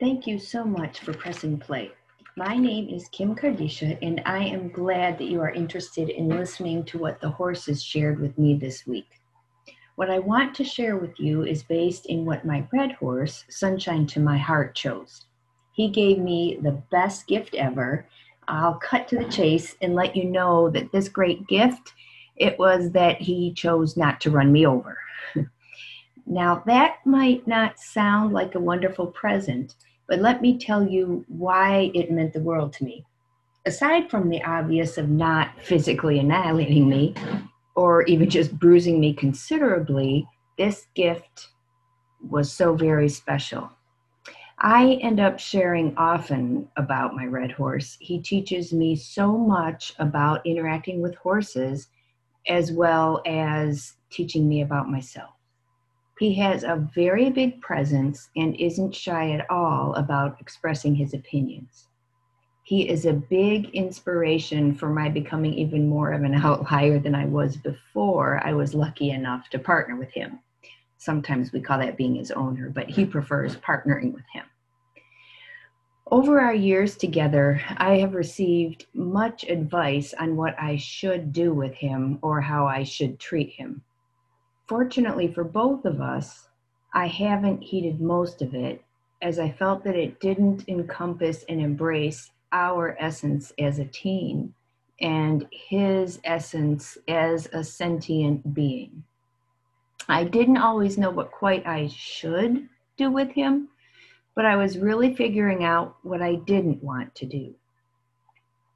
Thank you so much for pressing play. My name is Kim Cardeccia, and I am glad that you are interested in listening to what the horses shared with me this week. What I want to share with you is based in what my red horse, Sunshine to My Heart, chose. He gave me the best gift ever. I'll cut to the chase and let you know that this great gift, it was that he chose not to run me over. now, that might not sound like a wonderful present, but let me tell you why it meant the world to me. Aside from the obvious of not physically annihilating me or even just bruising me considerably, this gift was so very special. I end up sharing often about my red horse. He teaches me so much about interacting with horses as well as teaching me about myself. He has a very big presence and isn't shy at all about expressing his opinions. He is a big inspiration for my becoming even more of an outlier than I was before I was lucky enough to partner with him. Sometimes we call that being his owner, but he prefers partnering with him. Over our years together, I have received much advice on what I should do with him or how I should treat him. Fortunately for both of us, I haven't heeded most of it as I felt that it didn't encompass and embrace our essence as a teen and his essence as a sentient being. I didn't always know what quite I should do with him, but I was really figuring out what I didn't want to do.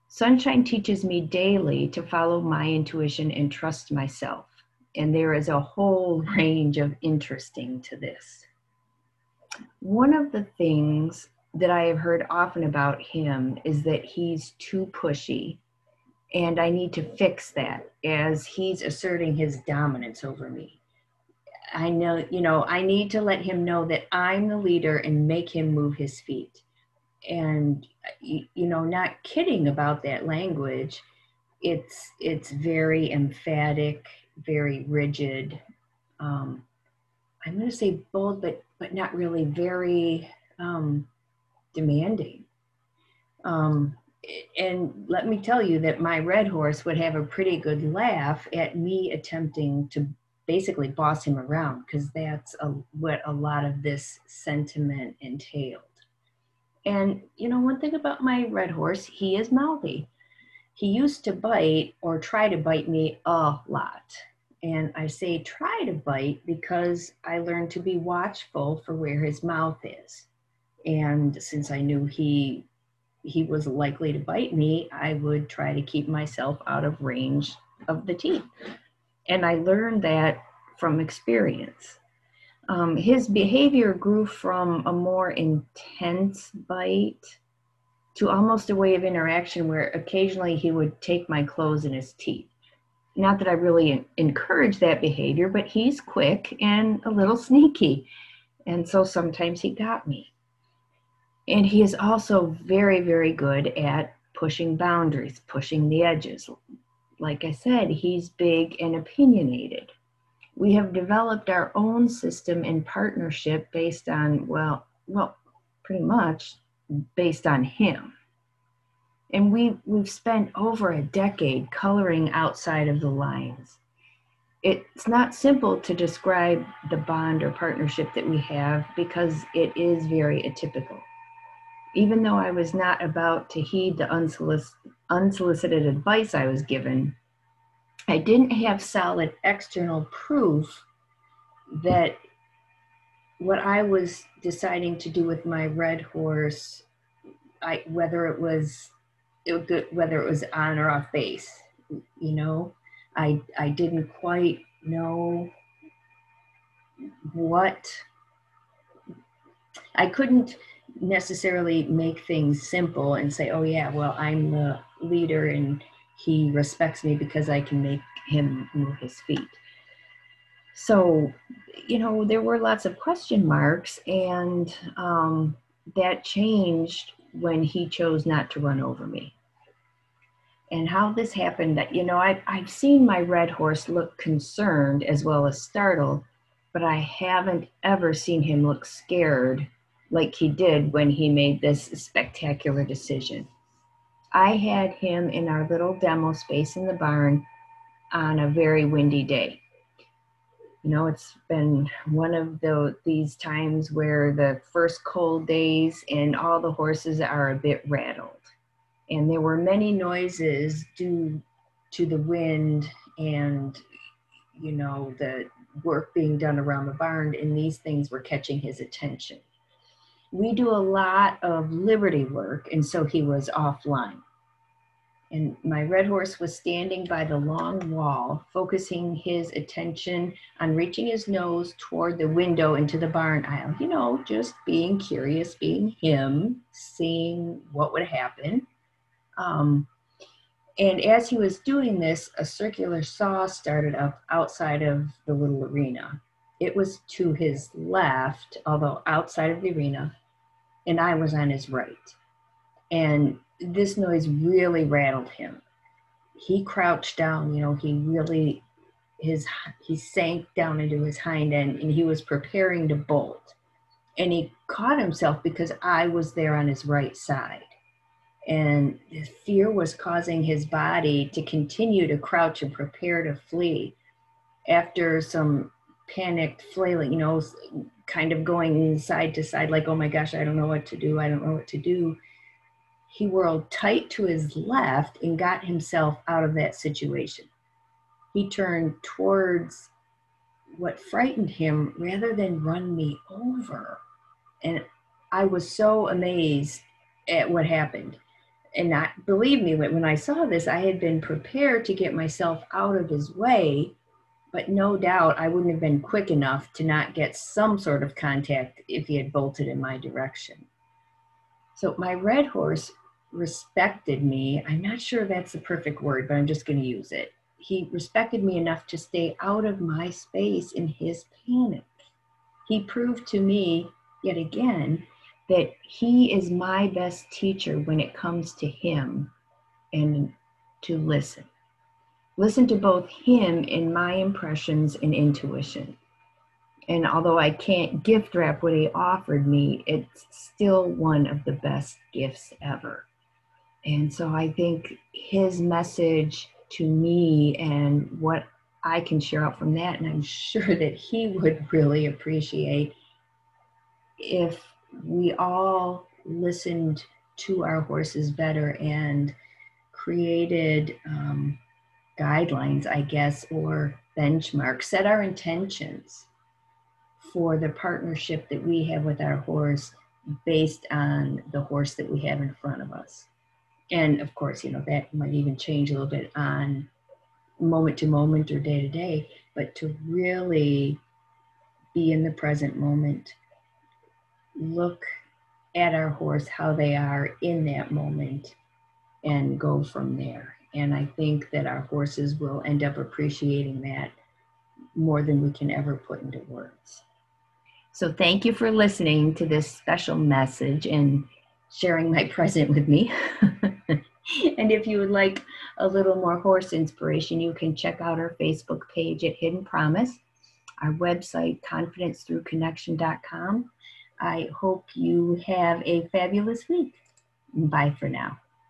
Sunshine teaches me daily to follow my intuition and trust myself and there is a whole range of interesting to this. One of the things that I have heard often about him is that he's too pushy, and I need to fix that as he's asserting his dominance over me. I know, you know, I need to let him know that I'm the leader and make him move his feet. And you know, not kidding about that language. It's it's very emphatic very rigid. Um, I'm going to say bold, but but not really very um, demanding. Um, and let me tell you that my red horse would have a pretty good laugh at me attempting to basically boss him around because that's a, what a lot of this sentiment entailed. And you know, one thing about my red horse, he is mouthy he used to bite or try to bite me a lot. And I say try to bite because I learned to be watchful for where his mouth is. And since I knew he he was likely to bite me, I would try to keep myself out of range of the teeth. And I learned that from experience. Um, his behavior grew from a more intense bite to almost a way of interaction where occasionally he would take my clothes in his teeth. Not that I really encourage that behavior, but he's quick and a little sneaky. And so sometimes he got me. And he is also very, very good at pushing boundaries, pushing the edges. Like I said, he's big and opinionated. We have developed our own system in partnership based on, well, well, pretty much based on him. And we, we've spent over a decade coloring outside of the lines. It's not simple to describe the bond or partnership that we have because it is very atypical. Even though I was not about to heed the unsolic- unsolicited advice I was given, I didn't have solid external proof that what I was deciding to do with my red horse, I whether it was it, whether it was on or off base, you know, I I didn't quite know what I couldn't necessarily make things simple and say, oh yeah, well I'm the leader and he respects me because I can make him move his feet. So, you know, there were lots of question marks, and um, that changed when he chose not to run over me. And how this happened, that you know, I, I've seen my red horse look concerned as well as startled, but I haven't ever seen him look scared like he did when he made this spectacular decision. I had him in our little demo space in the barn on a very windy day. You know, it's been one of the, these times where the first cold days and all the horses are a bit rattled. And there were many noises due to the wind and, you know, the work being done around the barn, and these things were catching his attention. We do a lot of liberty work, and so he was offline and my red horse was standing by the long wall, focusing his attention on reaching his nose toward the window into the barn aisle. You know, just being curious, being him, seeing what would happen. Um, and as he was doing this, a circular saw started up outside of the little arena. It was to his left, although outside of the arena, and I was on his right. And this noise really rattled him. He crouched down, you know, he really his he sank down into his hind end and he was preparing to bolt. And he caught himself because I was there on his right side. And the fear was causing his body to continue to crouch and prepare to flee. After some panicked flailing, you know, kind of going side to side, like, oh my gosh, I don't know what to do. I don't know what to do he whirled tight to his left and got himself out of that situation. He turned towards what frightened him rather than run me over. And I was so amazed at what happened. And not, believe me, when I saw this, I had been prepared to get myself out of his way, but no doubt I wouldn't have been quick enough to not get some sort of contact if he had bolted in my direction. So my red horse respected me. I'm not sure that's the perfect word, but I'm just going to use it. He respected me enough to stay out of my space in his panic. He proved to me yet again that he is my best teacher when it comes to him and to listen. Listen to both him and my impressions and intuition. And although I can't gift wrap what he offered me, it's still one of the best gifts ever. And so I think his message to me and what I can share out from that, and I'm sure that he would really appreciate if we all listened to our horses better and created um, guidelines, I guess, or benchmarks, set our intentions for the partnership that we have with our horse based on the horse that we have in front of us and of course, you know, that might even change a little bit on moment to moment or day to day, but to really be in the present moment, look at our horse, how they are in that moment, and go from there. And I think that our horses will end up appreciating that more than we can ever put into words. So, thank you for listening to this special message and sharing my present with me. and if you would like a little more horse inspiration, you can check out our Facebook page at Hidden Promise, our website, confidencethroughconnection.com. I hope you have a fabulous week. Bye for now.